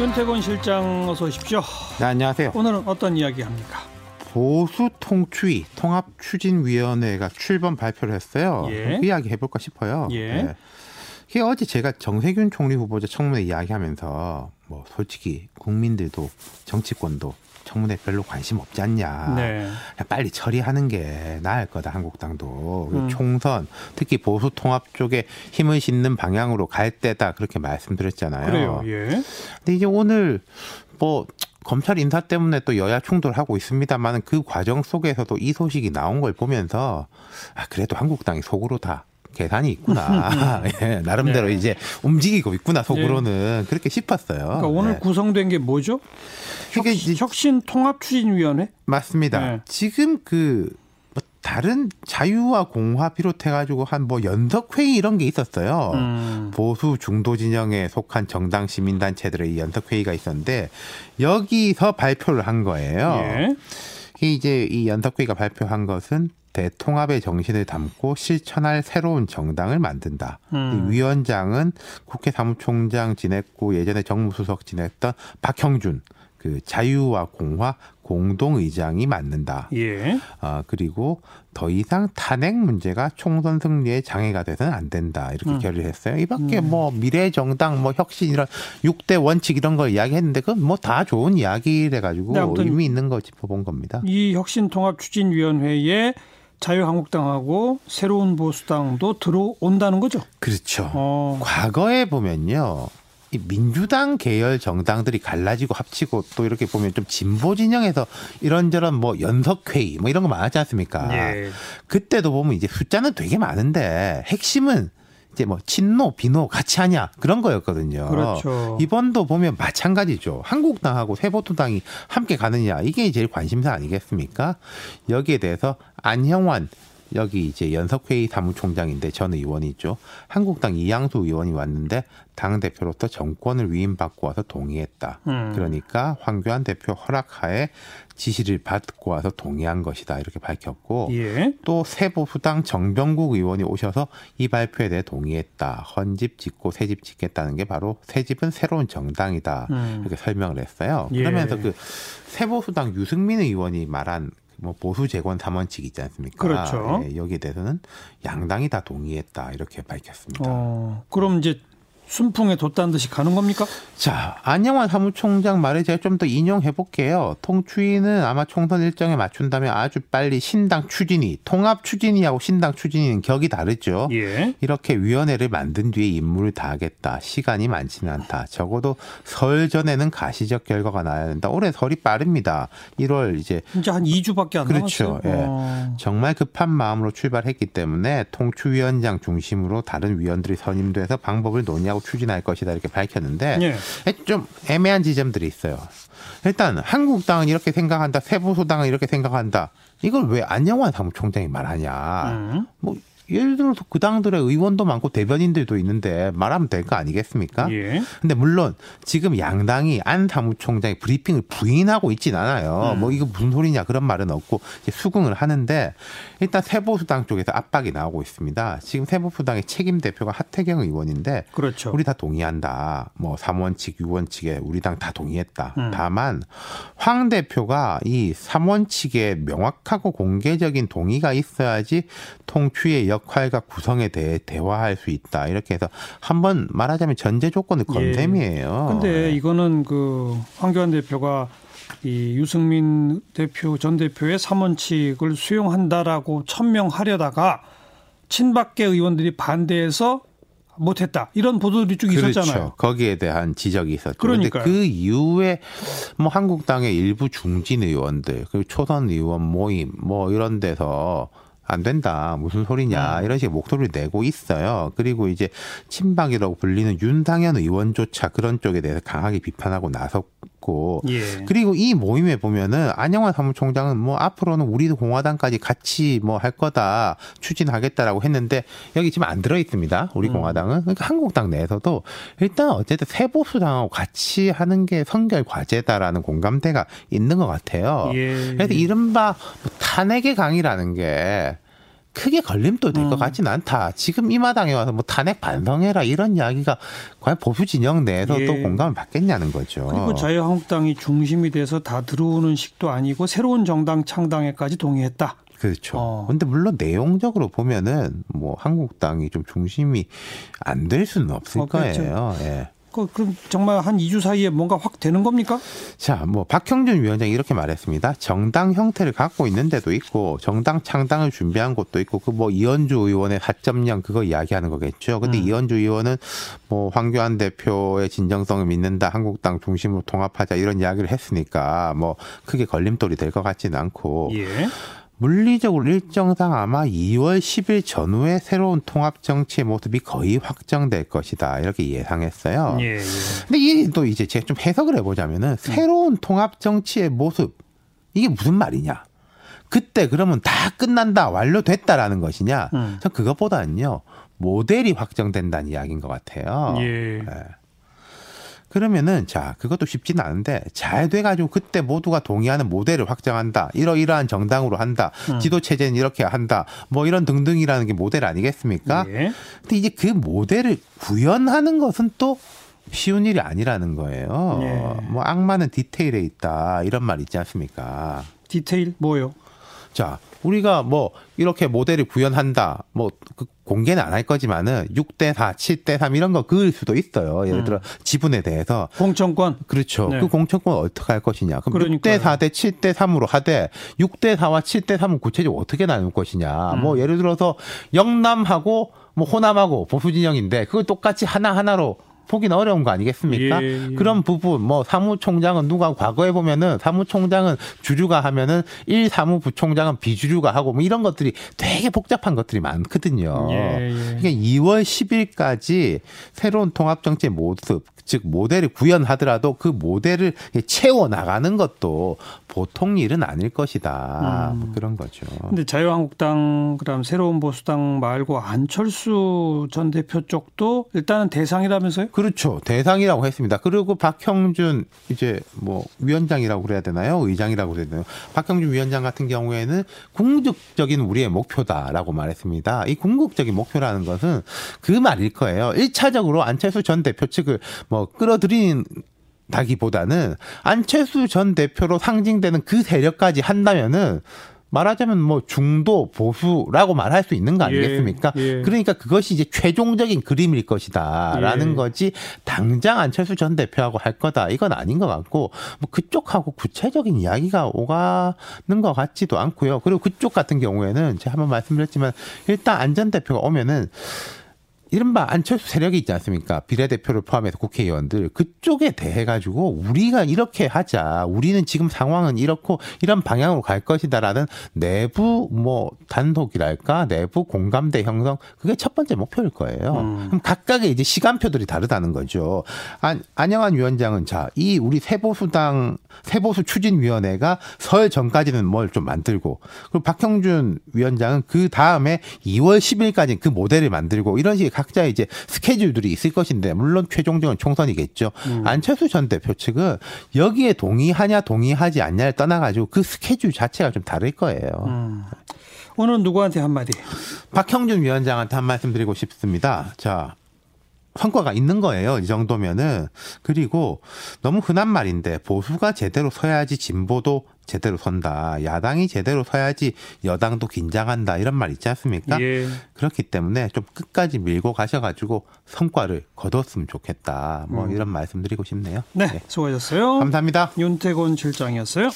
윤태곤 실장 어서 오십시오. 네, 안녕하세요. 오늘은 어떤 이야기 합니까? 보수 통추위 통합 추진위원회가 출범 발표를 했어요. 예. 그 이야기 해볼까 싶어요. 예. 네. 어제 제가 정세균 총리 후보자 청문회 이야기하면서 뭐 솔직히 국민들도 정치권도 청문회 별로 관심 없지 않냐. 네. 빨리 처리하는 게 나을 거다 한국당도 음. 총선 특히 보수 통합 쪽에 힘을 싣는 방향으로 갈 때다 그렇게 말씀드렸잖아요. 그래요. 예. 근데 이제 오늘 뭐 검찰 인사 때문에 또 여야 충돌하고 있습니다만 그 과정 속에서도 이 소식이 나온 걸 보면서 아 그래도 한국당이 속으로 다 계산이 있구나. 예, 나름대로 네. 이제 움직이고 있구나 속으로는 그렇게 싶었어요. 그러니까 오늘 네. 구성된 게 뭐죠? 이게 혁신 통합 추진위원회? 맞습니다. 네. 지금 그뭐 다른 자유와 공화 비롯해가지고 한 뭐 연석회의 이런 게 있었어요. 음. 보수 중도 진영에 속한 정당 시민단체들의 이 연석회의가 있었는데 여기서 발표를 한 거예요. 예. 이제 이 연석회의가 발표한 것은 대통합의 정신을 담고 실천할 새로운 정당을 만든다. 음. 이 위원장은 국회 사무총장 지냈고 예전에 정무수석 지냈던 박형준 그 자유와 공화 공동의장이 맡는다. 예. 아, 그리고 더 이상 탄핵 문제가 총선 승리에 장애가 돼서는 안 된다. 이렇게 음. 결의를 했어요. 이 밖에 뭐 미래 정당, 뭐 혁신 이런 6대 원칙 이런 걸 이야기했는데 그건 뭐 다 좋은 이야기래 가지고 의미 있는 거 짚어본 겁니다. 이 혁신 통합 추진위원회에 자유한국당하고 새로운 보수당도 들어온다는 거죠. 그렇죠. 어. 과거에 보면요. 이 민주당 계열 정당들이 갈라지고 합치고 또 이렇게 보면 좀 진보 진영에서 이런저런 뭐 연석회의 뭐 이런 거 많았지 않습니까? 예. 그때도 보면 이제 숫자는 되게 많은데 핵심은 이제 뭐 친노 비노 같이 하냐 그런 거였거든요. 그렇죠. 이번도 보면 마찬가지죠. 한국당하고 세보수당이 함께 가느냐 이게 제일 관심사 아니겠습니까? 여기에 대해서 안형환 여기 이제 연석회의 사무총장인데 전 의원이죠. 한국당 이양수 의원이 왔는데 당 대표로서 정권을 위임받고 와서 동의했다. 음. 그러니까 황교안 대표 허락하에 지시를 받고 와서 동의한 것이다 이렇게 밝혔고 예. 또 새보수당 정병국 의원이 오셔서 이 발표에 대해 동의했다. 헌집 짓고 새집 짓겠다는 게 바로 새집은 새로운 정당이다. 음. 이렇게 설명을 했어요. 예. 그러면서 그 새보수당 유승민 의원이 말한 뭐 보수 재건 3원칙 있지 않습니까? 그렇죠. 예, 여기에 대해서는 양당이 다 동의했다. 이렇게 밝혔습니다. 어. 그럼 이제 순풍에 돛단 듯이 가는 겁니까? 자, 안영환 사무총장 말을 제가 좀 더 인용해 볼게요. 통추위는 아마 총선 일정에 맞춘다면 아주 빨리 신당 추진위, 통합 추진위하고 신당 추진위는 격이 다르죠. 예. 이렇게 위원회를 만든 뒤에 임무를 다하겠다. 시간이 많지는 않다. 적어도 설 전에는 가시적 결과가 나야 된다. 올해 설이 빠릅니다. 1월 이제 이제 한 2주밖에 안 그렇죠. 남았어요. 예. 어. 정말 급한 마음으로 출발했기 때문에 통추위원장 중심으로 다른 위원들이 선임돼서 방법을 논의하고 추진할 것이다 이렇게 밝혔는데 예. 좀 애매한 지점들이 있어요. 일단 한국당은 이렇게 생각한다, 세보수당은 이렇게 생각한다. 이걸 왜 안영환 사무총장이 말하냐? 음. 뭐 예를 들어서 그 당들의 의원도 많고 대변인들도 있는데 말하면 될 거 아니겠습니까? 예. 근데 물론 지금 양당이 안 사무총장의 브리핑을 부인하고 있진 않아요. 음. 뭐 이거 무슨 소리냐 그런 말은 없고 수긍을 하는데 일단 세보수당 쪽에서 압박이 나오고 있습니다. 지금 세보수당의 책임 대표가 하태경 의원인데 그렇죠. 우리 다 동의한다. 뭐 3원칙, 6원칙에 우리 당 다 동의했다. 음. 다만 황 대표가 이 3원칙에 명확하고 공개적인 동의가 있어야지 통추의 역할과 구성에 대해 대화할 수 있다. 이렇게 해서 한번 말하자면 전제 조건을 건 예. 셈이에요. 근데 이거는 그 황교안 대표가 이 유승민 대표 전 대표의 삼원칙을 수용한다라고 천명하려다가 친박계 의원들이 반대해서 못했다 이런 보도들이 쭉 그렇죠. 있었잖아요. 거기에 대한 지적이 있었죠. 그런데. 그 이후에 뭐 한국당의 일부 중진 의원들 그리고 초선 의원 모임 뭐 이런 데서 안 된다. 무슨 소리냐. 음. 이런 식의 목소리를 내고 있어요. 그리고 이제 친박이라고 불리는 윤상현 의원조차 그런 쪽에 대해서 강하게 비판하고 나섰고 예. 그리고 이 모임에 보면은 안영환 사무총장은 뭐 앞으로는 우리도 공화당까지 같이 뭐 할 거다 추진하겠다라고 했는데 여기 지금 안 들어 있습니다. 우리 음. 공화당은 그러니까 한국당 내에서도 일단 어쨌든 세보수당하고 같이 하는 게 선결 과제다라는 공감대가 있는 것 같아요. 예. 그래서 이른바 뭐 탄핵의 강이라는 게 크게 걸림돌 될것 음. 같지는 않다. 지금 이 마당에 와서 뭐 탄핵 반성해라 이런 이야기가 과연 보수 진영 내에서 예. 또 공감을 받겠냐는 거죠. 그리고 자유한국당이 중심이 돼서 다 들어오는 식도 아니고 새로운 정당 창당에까지 동의했다. 그렇죠. 어. 근데 물론 내용적으로 보면은 뭐 한국당이 좀 중심이 안 될 수는 없을 어, 그렇죠. 거예요. 예. 그, 그럼 정말 한 2주 사이에 뭔가 확 되는 겁니까? 자, 뭐 박형준 위원장이 이렇게 말했습니다. 정당 형태를 갖고 있는 데도 있고 정당 창당을 준비한 곳도 있고 그 뭐 이현주 의원의 4.0 그거 이야기하는 거겠죠. 근데 음. 이현주 의원은 뭐 황교안 대표의 진정성을 믿는다. 한국당 중심으로 통합하자 이런 이야기를 했으니까 뭐 크게 걸림돌이 될 것 같지는 않고 예. 물리적으로 일정상 아마 2월 10일 전후에 새로운 통합 정치의 모습이 거의 확정될 것이다. 이렇게 예상했어요. 예, 예. 근데 이게 또 이제 제가 좀 해석을 해보자면은 새로운 통합 정치의 모습 이게 무슨 말이냐? 그때 그러면 다 끝난다, 완료됐다라는 것이냐? 음. 전 그것보다는요 모델이 확정된다는 이야기인 것 같아요. 예. 네. 그러면은 자 그것도 쉽지는 않은데 잘 돼가지고 그때 모두가 동의하는 모델을 확정한다 이러이러한 정당으로 한다 음. 지도 체제는 이렇게 한다 뭐 이런 등등이라는 게 모델 아니겠습니까? 예. 근데 이제 그 모델을 구현하는 것은 또 쉬운 일이 아니라는 거예요. 예. 뭐 악마는 디테일에 있다 이런 말 있지 않습니까? 디테일 뭐요? 자, 우리가 뭐 이렇게 모델을 구현한다. 뭐 그 공개는 안 할 거지만은 6대 4, 7대 3 이런 거 그을 수도 있어요. 예를 들어 음. 지분에 대해서 공천권 그렇죠. 네. 그 공천권 어떻게 할 것이냐. 그럼 그러니까요. 6대 4대 7대 3으로 하되 6대 4와 7대 3은 구체적으로 어떻게 나눌 것이냐. 음. 뭐 예를 들어서 영남하고 뭐 호남하고 보수 진영인데 그걸 똑같이 하나 하나로 보기는 어려운 거 아니겠습니까? 예, 예. 그런 부분 뭐 사무총장은 누가 과거에 보면은 사무총장은 주류가 하면은 일 사무부총장은 비주류가 하고 뭐 이런 것들이 되게 복잡한 것들이 많거든요. 예, 예. 그러니까 2월 10일까지 새로운 통합정치의 모습 즉 모델을 구현하더라도 그 모델을 채워 나가는 것도 보통 일은 아닐 것이다. 음. 뭐 그런 거죠. 근데 자유한국당 그다음 새로운 보수당 말고 안철수 전 대표 쪽도 일단은 대상이라면서요? 그렇죠. 대상이라고 했습니다. 그리고 박형준 이제 뭐 위원장이라고 그래야 되나요? 의장이라고 그래야 되나요? 박형준 위원장 같은 경우에는 궁극적인 우리의 목표다라고 말했습니다. 이 궁극적인 목표라는 것은 그 말일 거예요. 1차적으로 안철수 전 대표 측을 뭐 끌어들인 다기보다는 안철수 전 대표로 상징되는 그 세력까지 한다면은 말하자면 뭐 중도 보수라고 말할 수 있는 거 아니겠습니까? 예, 예. 그러니까 그것이 이제 최종적인 그림일 것이다라는 예. 거지 당장 안철수 전 대표하고 할 거다 이건 아닌 것 같고 뭐 그쪽하고 구체적인 이야기가 오가는 것 같지도 않고요. 그리고 그쪽 같은 경우에는 제가 한번 말씀드렸지만 일단 안전 대표가 오면은 이른바 안철수 세력이 있지 않습니까? 비례대표를 포함해서 국회의원들 그쪽에 대해 가지고 우리가 이렇게 하자. 우리는 지금 상황은 이렇고 이런 방향으로 갈 것이다라는 내부 뭐 단독이랄까 내부 공감대 형성 그게 첫 번째 목표일 거예요. 음. 그럼 각각의 이제 시간표들이 다르다는 거죠. 안, 안영환 위원장은 자 이 우리 세보수당 세보수 추진위원회가 설 전까지는 뭘 좀 만들고 그리고 박형준 위원장은 그 다음에 2월 10일까지 그 모델을 만들고 이런 식의 각자 이제 스케줄들이 있을 것인데 물론 최종적인 총선이겠죠. 음. 안철수 전 대표 측은 여기에 동의하냐 동의하지 않냐를 떠나가지고 그 스케줄 자체가 좀 다를 거예요. 음. 오늘 누구한테 한마디? 박형준 위원장한테 한 말씀 드리고 싶습니다. 자, 성과가 있는 거예요. 이 정도면은. 그리고 너무 흔한 말인데 보수가 제대로 서야지 진보도 제대로 선다. 야당이 제대로 서야지 여당도 긴장한다. 이런 말 있지 않습니까? 예. 그렇기 때문에 좀 끝까지 밀고 가셔가지고 성과를 거뒀으면 좋겠다. 뭐 음. 이런 말씀 드리고 싶네요. 네, 네. 수고하셨어요. 감사합니다. 윤태곤 실장이었어요.